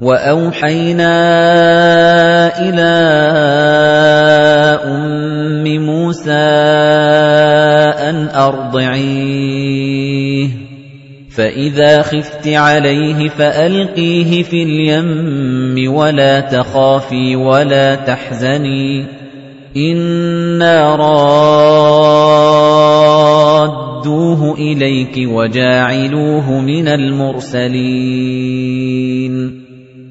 وَأَوْحَيْنَا إِلَىٰ أُمِّ مُوسَىٰ أَنْ أَرْضِعِيهِ. فَإِذَا خِفْتِ عَلَيْهِ فَأَلْقِيهِ فِي الْيَمِّ وَلَا تَخَافِي وَلَا تَحْزَنِي. إِنَّا رَادُّوهُ إِلَيْكِ وَجَاعِلُوهُ مِنَ الْمُرْسَلِينَ.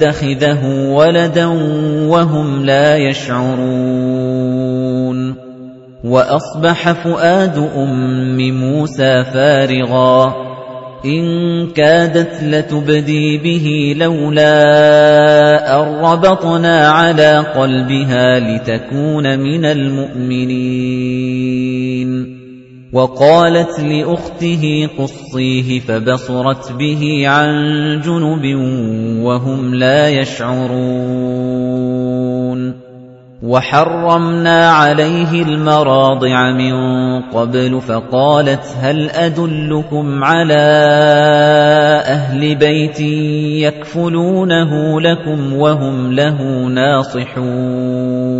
نَتَّخِذَهُ وَلَدًا وَهُمْ لَا يَشْعُرُونَ وَأَصْبَحَ فُؤَادُ أُمِّ مُوسَىٰ فَارِغًا إِن كَادَتْ لَتُبْدِي بِهِ لَوْلَا أَن رَّبَطْنَا عَلَىٰ قَلْبِهَا لِتَكُونَ مِنَ الْمُؤْمِنِينَ وَقَالَتْ لِأُخْتِهِ قُصِّيهِ فَبَصُرَتْ بِهِ عَن جُنُبٍ وَهُمْ لَا يَشْعُرُونَ. وَحَرَّمْنَا عَلَيْهِ الْمَرَاضِعَ مِن قَبْلُ فَقَالَتْ هَلْ أَدُلُّكُمْ عَلَىٰ أَهْلِ بَيْتٍ يَكْفُلُونَهُ لَكُمْ وَهُمْ لَهُ نَاصِحُونَ.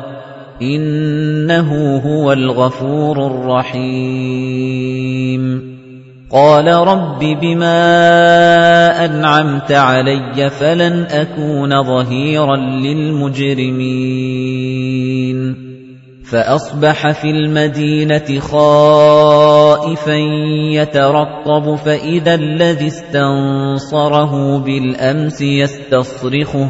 إِنَّهُ هُوَ الْغَفُورُ الرَّحِيمُ. قَالَ رَبِّ بِمَا أَنْعَمْتَ عَلَيَّ فَلَنْ أَكُونَ ظَهِيرًا لِّلْمُجْرِمِينَ. فَأَصْبَحَ فِي الْمَدِينَةِ خَائِفًا يَتَرَقَّبُ فَإِذَا الَّذِي اسْتَنصَرَهُ بِالْأَمْسِ يَسْتَصْرِخُهُ.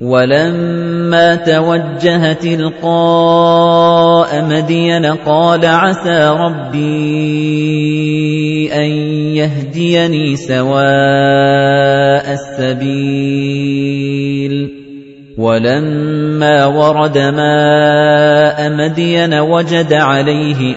وَلَمَّا تَوَجَّهَ تِلْقَاءَ مَدْيَنَ قَالَ عَسَىٰ رَبِّي أَن يَهْدِيَنِي سَوَاءَ السَّبِيلِ. وَلَمَّا وَرَدَ مَاءَ مَدْيَنَ وَجَدَ عَلَيْهِ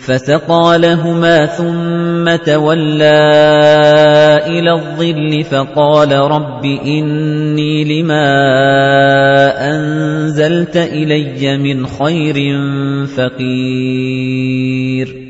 فَسَقَىٰ لَهُمَا ثُمَّ تَوَلَّىٰ إِلَى الظِّلِّ فَقَالَ رَبِّ إِنِّي لِمَا أَنزَلْتَ إِلَيَّ مِنْ خَيْرٍ فَقِيرٌ.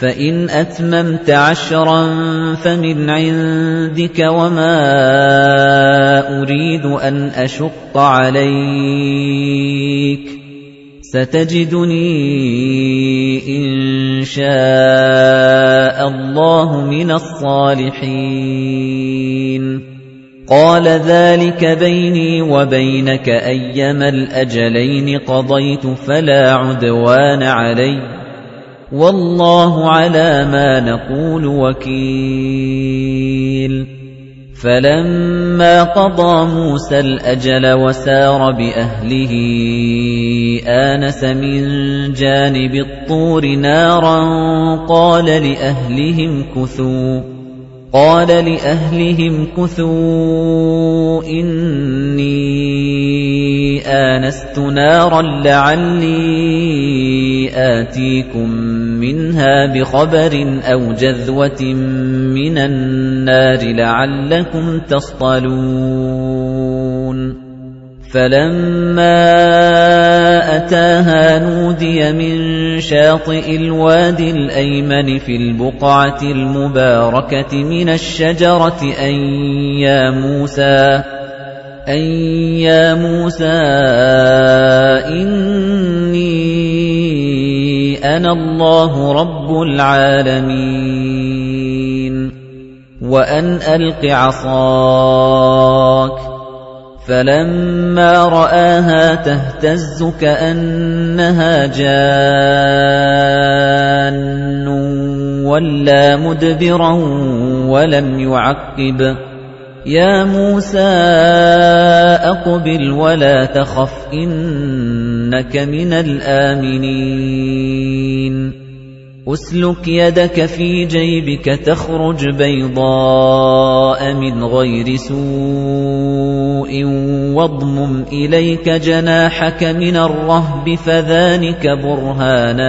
فَإِنْ أَتْمَمْتَ عَشْرًا فَمِنْ عِندِكَ وَمَا أُرِيدُ أَنْ أَشُقَّ عَلَيْكَ سَتَجِدُنِي إِن شَاءَ اللَّهُ مِنَ الصَّالِحِينَ. قَالَ ذَلِكَ بَيْنِي وَبَيْنَكَ أَيَّمَا الْأَجَلَيْنِ قَضَيْتُ فَلَا عُدْوَانَ عَلَيَّ. وَاللَّهُ عَلَىٰ مَا نَقُولُ وَكِيلٌ. فَلَمَّا قَضَىٰ مُوسَى الْأَجَلَ وَسَارَ بِأَهْلِهِ آنَسَ مِن جَانِبِ الطُّورِ نَارًا قَالَ لِأَهْلِهِ امْكُثُوا قَالَ لِأَهْلِهِ امْكُثُوا إِنِّي آنَسْتُ نَارًا لَّعَلِّي آتِيكُم مِّنْهَا بِخَبَرٍ أَوْ جَذْوَةٍ مِّنَ النَّارِ لَعَلَّكُمْ تَصْطَلُونَ. فَلَمَّا أَتَاهَا نُودِيَ مِن شَاطِئِ الْوَادِ الْأَيْمَنِ فِي الْبُقْعَةِ الْمُبَارَكَةِ مِنَ الشَّجَرَةِ أَن يَا مُوسَىٰ أَن يَا مُوسَىٰ إِنِّي أَنَا اللَّهُ رَبُّ الْعَالَمِينَ. وَأَنْ أَلْقِ عَصَاكَ. فَلَمَّا رَآهَا تَهْتَزُّ كَأَنَّهَا جَانٌّ. وَلَّىٰ مُدْبِرًا وَلَمْ يُعَقِّبْ. يَا مُوسَىٰ أَقْبِلْ وَلَا تَخَفْ إِنَّكَ مِنَ الْآمِنِينَ. أُسْلُكْ يَدَكَ فِي جَيْبِكَ تَخْرُجْ بَيْضَاءَ مِنْ غَيْرِ سُوءٍ وَاضْمُمْ إِلَيْكَ جَنَاحَكَ مِنَ الرَّهْبِ فَذَانِكَ بُرْهَانَانِ.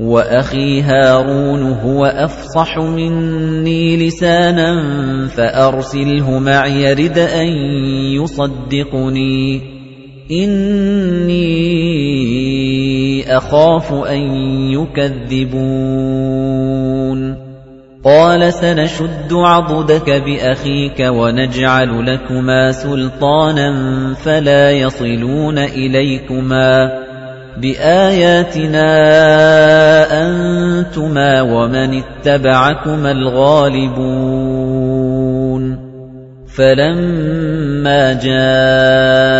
وَأَخِي هَارُونُ هُوَ أَفْصَحُ مِنِّي لِسَانًا فَأَرْسِلْهُ مَعِيَ رِدْ أَن يُصَدِّقُنِي. إِنِّي أَخَافُ أَن يُكَذِّبُونِ. قَالَ سَنَشُدُّ عَضُدَكَ بِأَخِيكَ وَنَجْعَلُ لَكُمَا سُلْطَانًا فَلَا يَصِلُونَ إِلَيْكُمَا. بِآيَاتِنَا أَنتُمَا وَمَنِ اتَّبَعَكُمَا الْغَالِبُونَ فَلَمَّا جَاءَهُم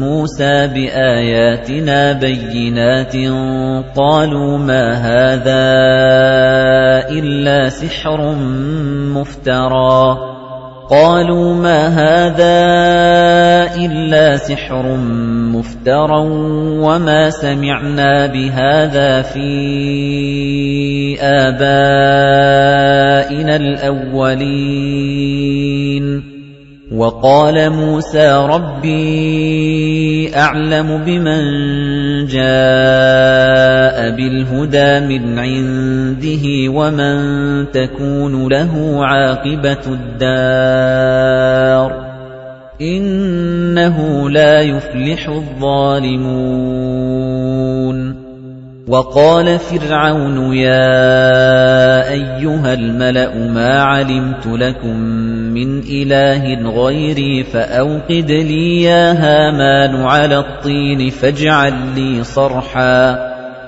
مُوسَى بِآيَاتِنَا بَيِّنَاتٍ قَالُوا مَا هَذَا إِلَّا سِحْرٌ مُفْتَرًى قَالُوا مَا هَذَا إِلَّا سِحْرٌ مُفْتَرًى وَمَا سَمِعْنَا بِهَذَا فِي آبَائِنَا الْأَوَّلِينَ. وَقَالَ مُوسَى رَبِّي أَعْلَمُ بِمَن جَاءَ بِالْهُدَى مِنْ عِندِهِ وَمَن تَكُونُ لَهُ عَاقِبَةُ الدَّارِ إِنَّهُ لَا يُفْلِحُ الظَّالِمُونَ وَقَالَ فِرْعَوْنُ يَا أَيُّهَا الْمَلَأُ مَا عَلِمْتُ لَكُم مِّنْ إِلَٰهٍ غَيْرِي فَأَوْقِدْ لِي يَا هَامَانُ عَلَى الطِّينِ فَاجْعَل لِّي صَرْحًا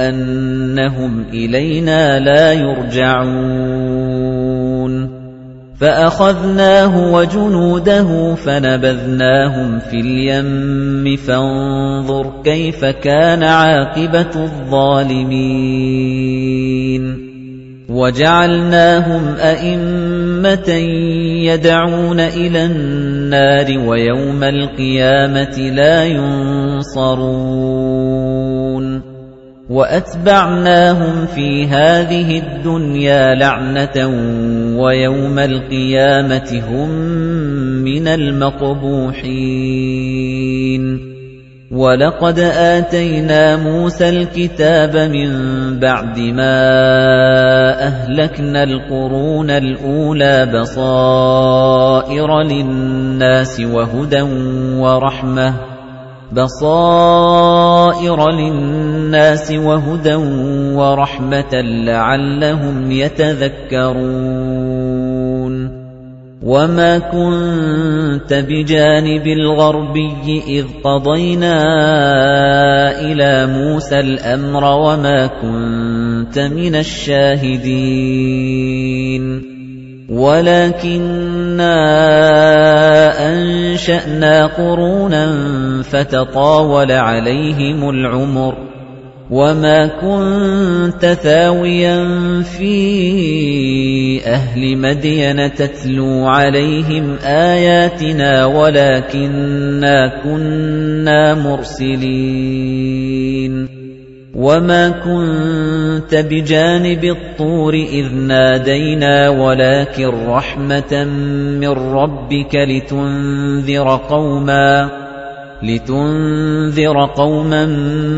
أَنَّهُمْ إِلَيْنَا لَا يُرْجَعُونَ. فَأَخَذْنَاهُ وَجُنُودَهُ فَنَبَذْنَاهُمْ فِي الْيَمِّ. فَانظُرْ كَيْفَ كَانَ عَاقِبَةُ الظَّالِمِينَ. وَجَعَلْنَاهُمْ أَئِمَّةً يَدْعُونَ إِلَى النَّارِ وَيَوْمَ الْقِيَامَةِ لَا يُنصَرُونَ. وَأَتْبَعْنَاهُمْ فِي هَذِهِ الدُّنْيَا لَعْنَةً وَيَوْمَ الْقِيَامَةِ هُمْ مِنَ الْمَقْبُوحِينَ. وَلَقَدْ آتَيْنَا مُوسَى الْكِتَابَ مِن بَعْدِ مَا أَهْلَكْنَا الْقُرُونَ الْأُولَى بَصَائِرَ لِلنَّاسِ وَهُدًى وَرَحْمَةً. بَصَائِرَ لِلنَّاسِ وَهُدًى وَرَحْمَةً لَّعَلَّهُمْ يَتَذَكَّرُونَ. وَمَا كُنتَ بِجَانِبِ الْغَرْبِيِّ إِذْ قَضَيْنَا إِلَى مُوسَى الْأَمْرَ وَمَا كُنتَ مِنَ الشَّاهِدِينَ. وَلَكِنَّا أَنشَأْنَا قُرُونًا فَتَطَاوَلَ عَلَيْهِمُ الْعُمُرُ وَمَا كُنتَ ثَاوِيًا فِي أَهْلِ مَدْيَنَ تَتْلُو عَلَيْهِمْ آيَاتِنَا وَلَكِنَّا كُنَّا مُرْسِلِينَ. وَمَا كُنتَ بِجَانِبِ الطُّورِ إِذْ نَادَيْنَا وَلَكِن رَّحْمَةً مِّن رَّبِّكَ لِتُنذِرَ قَوْمًا لِتُنذِرَ قَوْمًا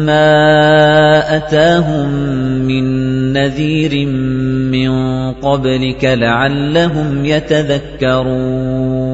مَّا أَتَاهُم مِّن نَّذِيرٍ مِّن قَبْلِكَ لَعَلَّهُمْ يَتَذَكَّرُونَ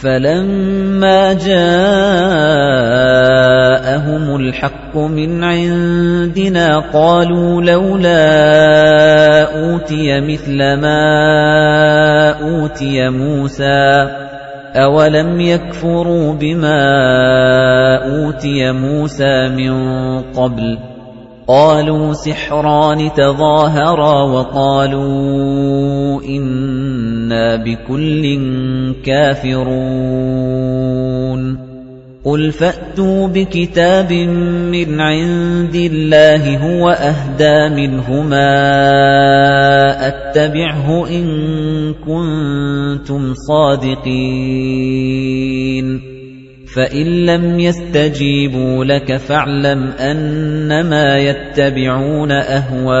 فَلَمَّا جَاءَهُمُ الْحَقُّ مِنْ عِندِنَا قَالُوا لَوْلَا أُوتِيَ مِثْلَ مَا أُوتِيَ مُوسَى أَوَلَمْ يَكْفُرُوا بِمَا أُوتِيَ مُوسَى مِنْ قَبْلُ قَالُوا سِحْرَانِ تَظَاهَرَا وَقَالُوا إِنَّا بِكُلٍّ كَافِرُونَ قُلْ فَأْتُوا بِكِتَابٍ مِّنْ عِندِ اللَّهِ هُوَ أَهْدَىٰ مِنْهُمَا أَتَّبِعْهُ إِن كُنتُمْ صَادِقِينَ فَإِن لَّمْ يَسْتَجِيبُوا لَكَ فَاعْلَمْ أَنَّمَا يَتَّبِعُونَ أَهْوَاءَهُمْ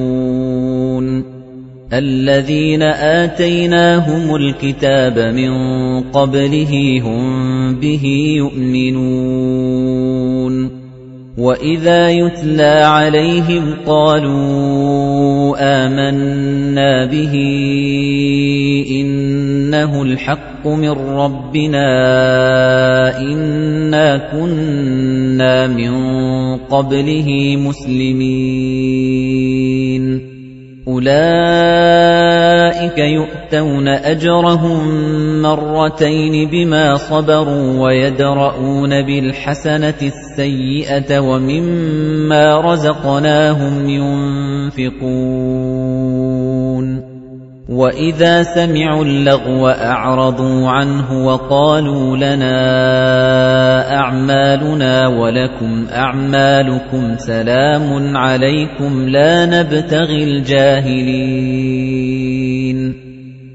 الَّذِينَ آتَيْنَاهُمُ الْكِتَابَ مِن قَبْلِهِ هُم بِهِ يُؤْمِنُونَ. وَإِذَا يُتْلَى عَلَيْهِمْ قَالُوا آمَنَّا بِهِ إِنَّهُ الْحَقُّ مِن رَّبِّنَا إِنَّا كُنَّا مِن قَبْلِهِ مُسْلِمِينَ. أُولَئِكَ يُؤْتَوْنَ أَجْرَهُم مَّرَّتَيْنِ بِمَا صَبَرُوا وَيَدْرَءُونَ بِالْحَسَنَةِ السَّيِّئَةَ وَمِمَّا رَزَقْنَاهُمْ يُنفِقُونَ وَإِذَا سَمِعُوا اللَّغْوَ أَعْرَضُوا عَنْهُ وَقَالُوا لَنَا أَعْمَالُنَا وَلَكُمْ أَعْمَالُكُمْ سَلَامٌ عَلَيْكُمْ لَا نَبْتَغِي الْجَاهِلِينَ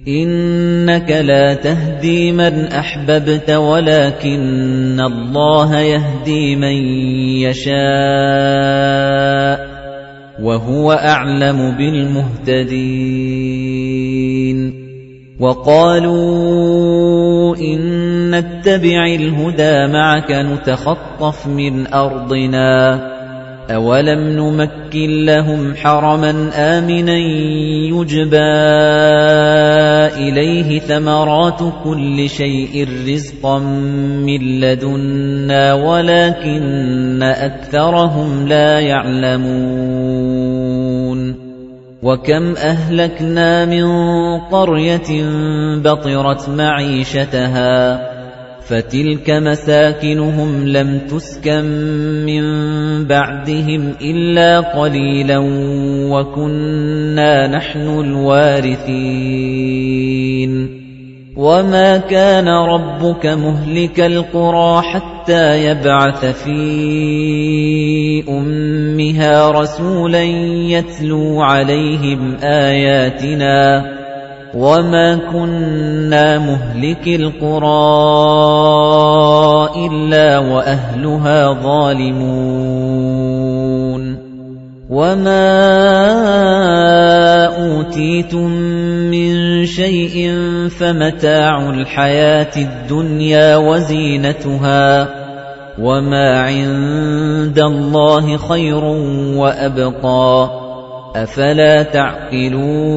إِنَّكَ لَا تَهْدِي مَنْ أَحْبَبْتَ وَلَكِنَّ اللَّهَ يَهْدِي مَن يَشَاءُ وَهُوَ أَعْلَمُ بِالْمُهْتَدِينَ وَقَالُوا إِن نَّتَّبِعِ الْهُدَىٰ مَعَكَ نُتَخَطَّفْ مِنْ أَرْضِنَا أَوَلَمْ نُمَكِّن لَّهُمْ حَرَمًا آمِنًا يُجْبَىٰ إِلَيْهِ ثَمَرَاتُ كُلِّ شَيْءٍ رِّزْقًا مِّن لَّدُنَّا وَلَٰكِنَّ أَكْثَرَهُمْ لَا يَعْلَمُونَ وَكَمْ أَهْلَكْنَا مِن قَرْيَةٍ بَطِرَتْ مَعِيشَتَهَا فَتِلْكَ مَسَاكِنُهُمْ لَمْ تُسْكَن مِّن بَعْدِهِمْ إِلَّا قَلِيلًا وَكُنَّا نَحْنُ الْوَارِثِينَ وَمَا كَانَ رَبُّكَ مُهْلِكَ الْقُرَىٰ حَتَّىٰ يَبْعَثَ فِي أُمِّهَا رَسُولًا يَتْلُو عَلَيْهِمْ آيَاتِنَا ۚ وَمَا كُنَّا مُهْلِكِي الْقُرَىٰ إِلَّا وَأَهْلُهَا ظَالِمُونَ وَمَا أُوتِيتُم مِّن شَيْءٍ فَمَتَاعُ الْحَيَاةِ الدُّنْيَا وَزِينَتُهَا ۚ وَمَا عِندَ اللَّهِ خَيْرٌ وَأَبْقَىٰ ۚ أَفَلَا تَعْقِلُونَ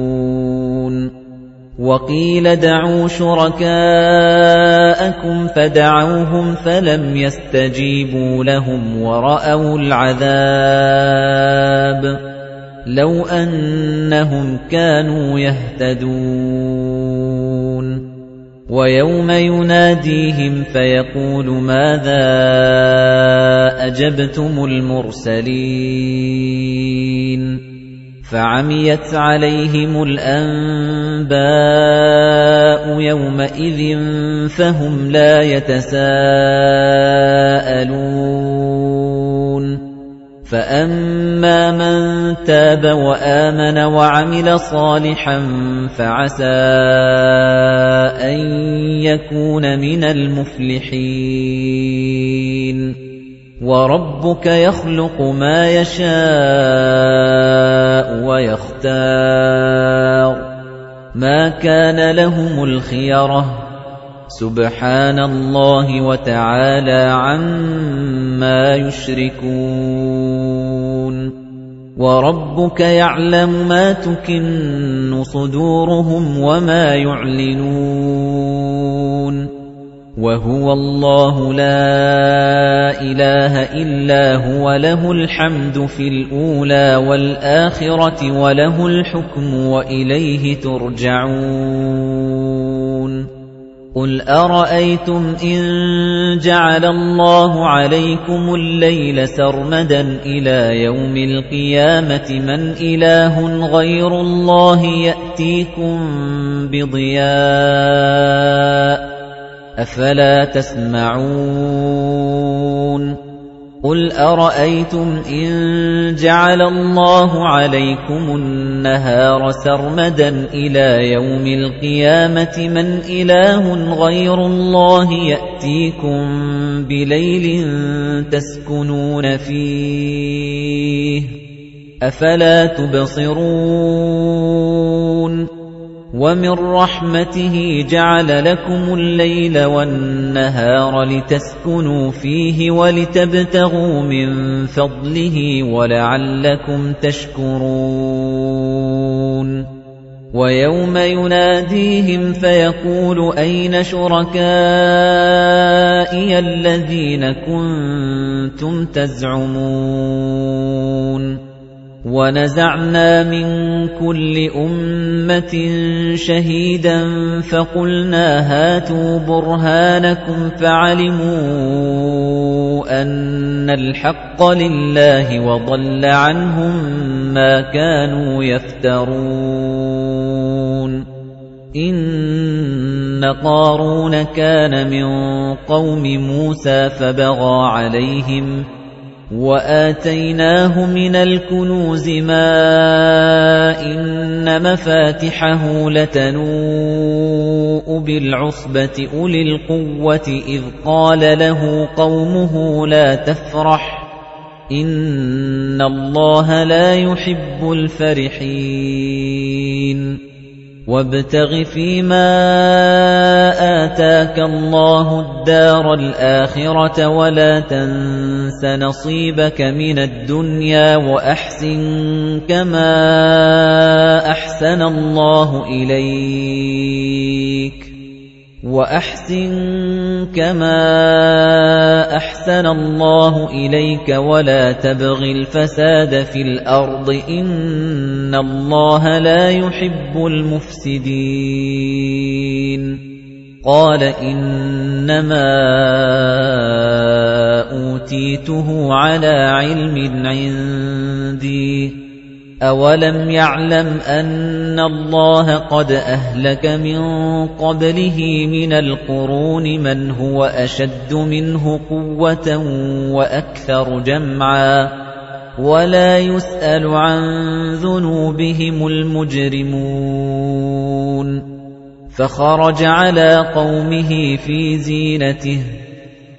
وَقِيلَ دَعُوا شُرَكَاءَكُمْ فَدَعَوْهُمْ فَلَمْ يَسْتَجِيبُوا لَهُمْ وَرَأَوُا الْعَذَابَ لَوْ أَنَّهُمْ كَانُوا يَهْتَدُونَ وَيَوْمَ يُنَادِيهِمْ فَيَقُولُ مَاذَا أَجَبْتُمُ الْمُرْسَلِينَ فَعَمِيَتْ عَلَيْهِمُ الْأَنبَاءُ يَوْمَئِذٍ فَهُمْ لَا يَتَسَاءَلُونَ. فَأَمَّا مَن تَابَ وَآمَنَ وَعَمِلَ صَالِحًا فَعَسَىٰ أَن يَكُونَ مِنَ الْمُفْلِحِينَ. وَرَبُّكَ يَخْلُقُ مَا يَشَاءُ وَيَخْتَارُ. مَا كَانَ لَهُمُ الْخِيَرَةُ. سُبْحَانَ اللَّهِ وَتَعَالَى عَمَّا يُشْرِكُونَ. وَرَبُّكَ يَعْلَمُ مَا تُكِنُّ صُدُورُهُمْ وَمَا يُعْلِنُونَ. وَهُوَ اللَّهُ لَا إِلَٰهَ إِلَّا هُوَ لَهُ الْحَمْدُ فِي الْأُولَىٰ وَالْآخِرَةِ وَلَهُ الْحُكْمُ وَإِلَيْهِ تُرْجَعُونَ. قُلْ أَرَأَيْتُمْ إِن جَعَلَ اللَّهُ عَلَيْكُمُ اللَّيْلَ سَرْمَدًا إِلَىٰ يَوْمِ الْقِيَامَةِ مَنْ إِلَٰهٌ غَيْرُ اللَّهِ يَأْتِيكُم بِضِيَاءٍ؟ أَفَلَا تَسْمَعُونَ قُلْ أَرَأَيْتُمْ إِن جَعَلَ اللَّهُ عَلَيْكُمُ النَّهَارَ سَرْمَدًا إِلَىٰ يَوْمِ الْقِيَامَةِ مَنْ إِلَٰهٌ غَيْرُ اللَّهِ يَأْتِيكُم بِلَيْلٍ تَسْكُنُونَ فِيهِ أَفَلَا تُبْصِرُونَ وَمِن رَّحْمَتِهِ جَعَلَ لَكُمُ اللَّيْلَ وَالنَّهَارَ لِتَسْكُنُوا فِيهِ وَلِتَبْتَغُوا مِن فَضْلِهِ وَلَعَلَّكُمْ تَشْكُرُونَ وَيَوْمَ يُنَادِيهِمْ فَيَقُولُ أَيْنَ شُرَكَائِيَ الَّذِينَ كُنتُمْ تَزْعُمُونَ وَنَزَعْنَا مِن كُلِّ أُمَّةٍ شَهِيدًا فَقُلْنَا هَاتُوا بُرْهَانَكُمْ فَعَلِمُوا أَنَّ الْحَقَّ لِلَّهِ وَضَلَّ عَنْهُم مَّا كَانُوا يَفْتَرُونَ. إِنَّ قَارُونَ كَانَ مِن قَوْمِ مُوسَىٰ فَبَغَىٰ عَلَيْهِمْ وَآتَيْنَاهُ مِنَ الْكُنُوزِ مَا إِنَّ مَفَاتِحَهُ لَتَنُوءُ بِالْعُصْبَةِ أُولِي الْقُوَّةِ إِذْ قَالَ لَهُ قَوْمُهُ لَا تَفْرَحْ إِنَّ اللَّهَ لَا يُحِبُّ الْفَرِحِينَ وَابْتَغِ فِيمَا آتَاكَ اللَّهُ الدَّارَ الْآخِرَةَ وَلَا تَنسَ نَصِيبَكَ مِنَ الدُّنْيَا وَأَحْسِن كَمَا أَحْسَنَ اللَّهُ إِلَيْكَ. وَأَحْسِن كَمَا أَحْسَنَ اللَّهُ إِلَيْكَ وَلَا تَبْغِ الْفَسَادَ فِي الْأَرْضِ ۖ إِنَّ اللَّهَ لَا يُحِبُّ الْمُفْسِدِينَ. قَالَ إِنَّمَا أُوتِيتُهُ عَلَىٰ عِلْمٍ عِندِي. أَوَلَمْ يَعْلَمْ أَنَّ اللَّهَ قَدْ أَهْلَكَ مِن قَبْلِهِ مِنَ الْقُرُونِ مَنْ هُوَ أَشَدُّ مِنْهُ قُوَّةً وَأَكْثَرُ جَمْعًا وَلَا يُسْأَلُ عَن ذُنُوبِهِمُ الْمُجْرِمُونَ فَخَرَجَ عَلَىٰ قَوْمِهِ فِي زِينَتِهِ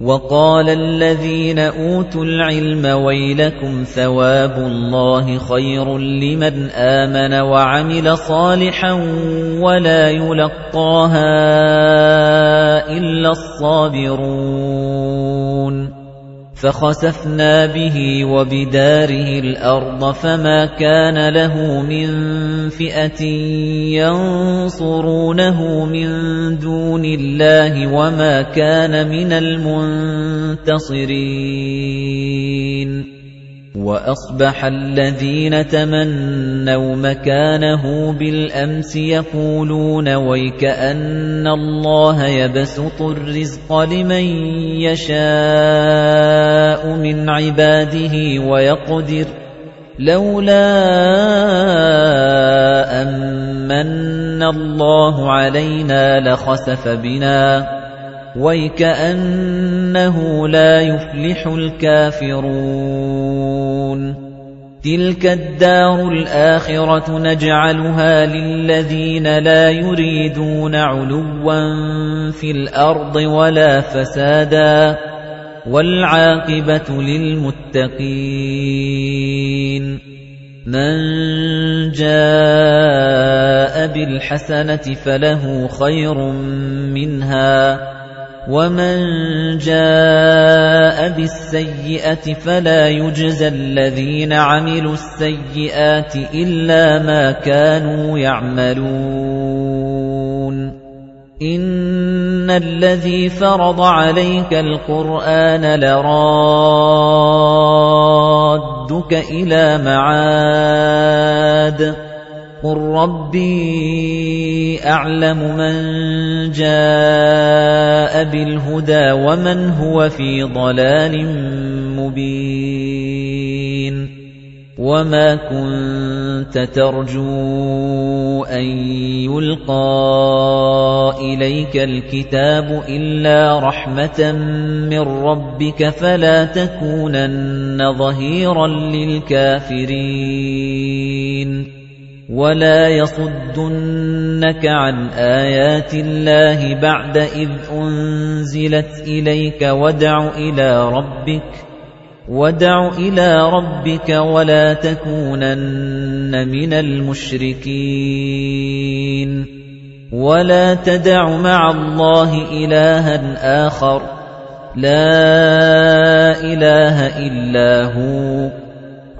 وَقَالَ الَّذِينَ أُوتُوا الْعِلْمَ وَيْلَكُمْ ثَوَابُ اللَّهِ خَيْرٌ لِّمَنْ آمَنَ وَعَمِلَ صَالِحًا وَلَا يُلَقَّاهَا إِلَّا الصَّابِرُونَ فَخَسَفْنَا بِهِ وَبِدَارِهِ الْأَرْضَ فَمَا كَانَ لَهُ مِن فِئَةٍ يَنصُرُونَهُ مِن دُونِ اللَّهِ وَمَا كَانَ مِنَ الْمُنتَصِرِينَ. وَأَصْبَحَ الَّذِينَ تَمَنَّوْا مَكَانَهُ بِالْأَمْسِ يَقُولُونَ وَيْكَأَنَّ اللَّهَ يَبْسُطُ الرِّزْقَ لِمَن يَشَاءُ مِنْ عِبَادِهِ وَيَقْدِرُ لَوْلَا أَمَّنَّ اللَّهُ عَلَيْنَا لَخَسَفَ بِنَا وَيْكَأَنَّهُ لَا يُفْلِحُ الْكَافِرُونَ. تِلْكَ الدَّارُ الْآخِرَةُ نَجْعَلُهَا لِلَّذِينَ لَا يُرِيدُونَ عُلُوًّا فِي الْأَرْضِ وَلَا فَسَادًا. وَالْعَاقِبَةُ لِلْمُتَّقِينَ. مَن جَاءَ بِالْحَسَنَةِ فَلَهُ خَيْرٌ مِنْهَا. وَمَن جَاءَ بِالسَّيِّئَةِ فَلَا يُجْزَى الَّذِينَ عَمِلُوا السَّيِّئَاتِ إِلَّا مَا كَانُوا يَعْمَلُونَ إِنَّ الَّذِي فَرَضَ عَلَيْكَ الْقُرْآنَ لَرَادُّكَ إِلَىٰ مَعَادٍ قُل رَّبِّي أَعْلَمُ مَن جَاءَ بِالْهُدَىٰ وَمَنْ هُوَ فِي ضَلَالٍ مُّبِينٍ وَمَا كُنتَ تَرْجُو أَن يُلْقَىٰ إِلَيْكَ الْكِتَابُ إِلَّا رَحْمَةً مِّن رَّبِّكَ فَلَا تَكُونَنَّ ظَهِيرًا لِّلْكَافِرِينَ وَلَا يَصُدُّنَّكَ عَنْ آيَاتِ اللَّهِ بَعْدَ إِذْ أُنزِلَتْ إِلَيْكَ وَادْعُ إِلَىٰ رَبِّكَ وَادْعُ إِلَىٰ رَبِّكَ وَلَا تَكُونَنَّ مِنَ الْمُشْرِكِينَ وَلَا تَدْعُ مَعَ اللَّهِ إِلَٰهًا آخَرَ لَا إِلَٰهَ إِلَّا هُوَ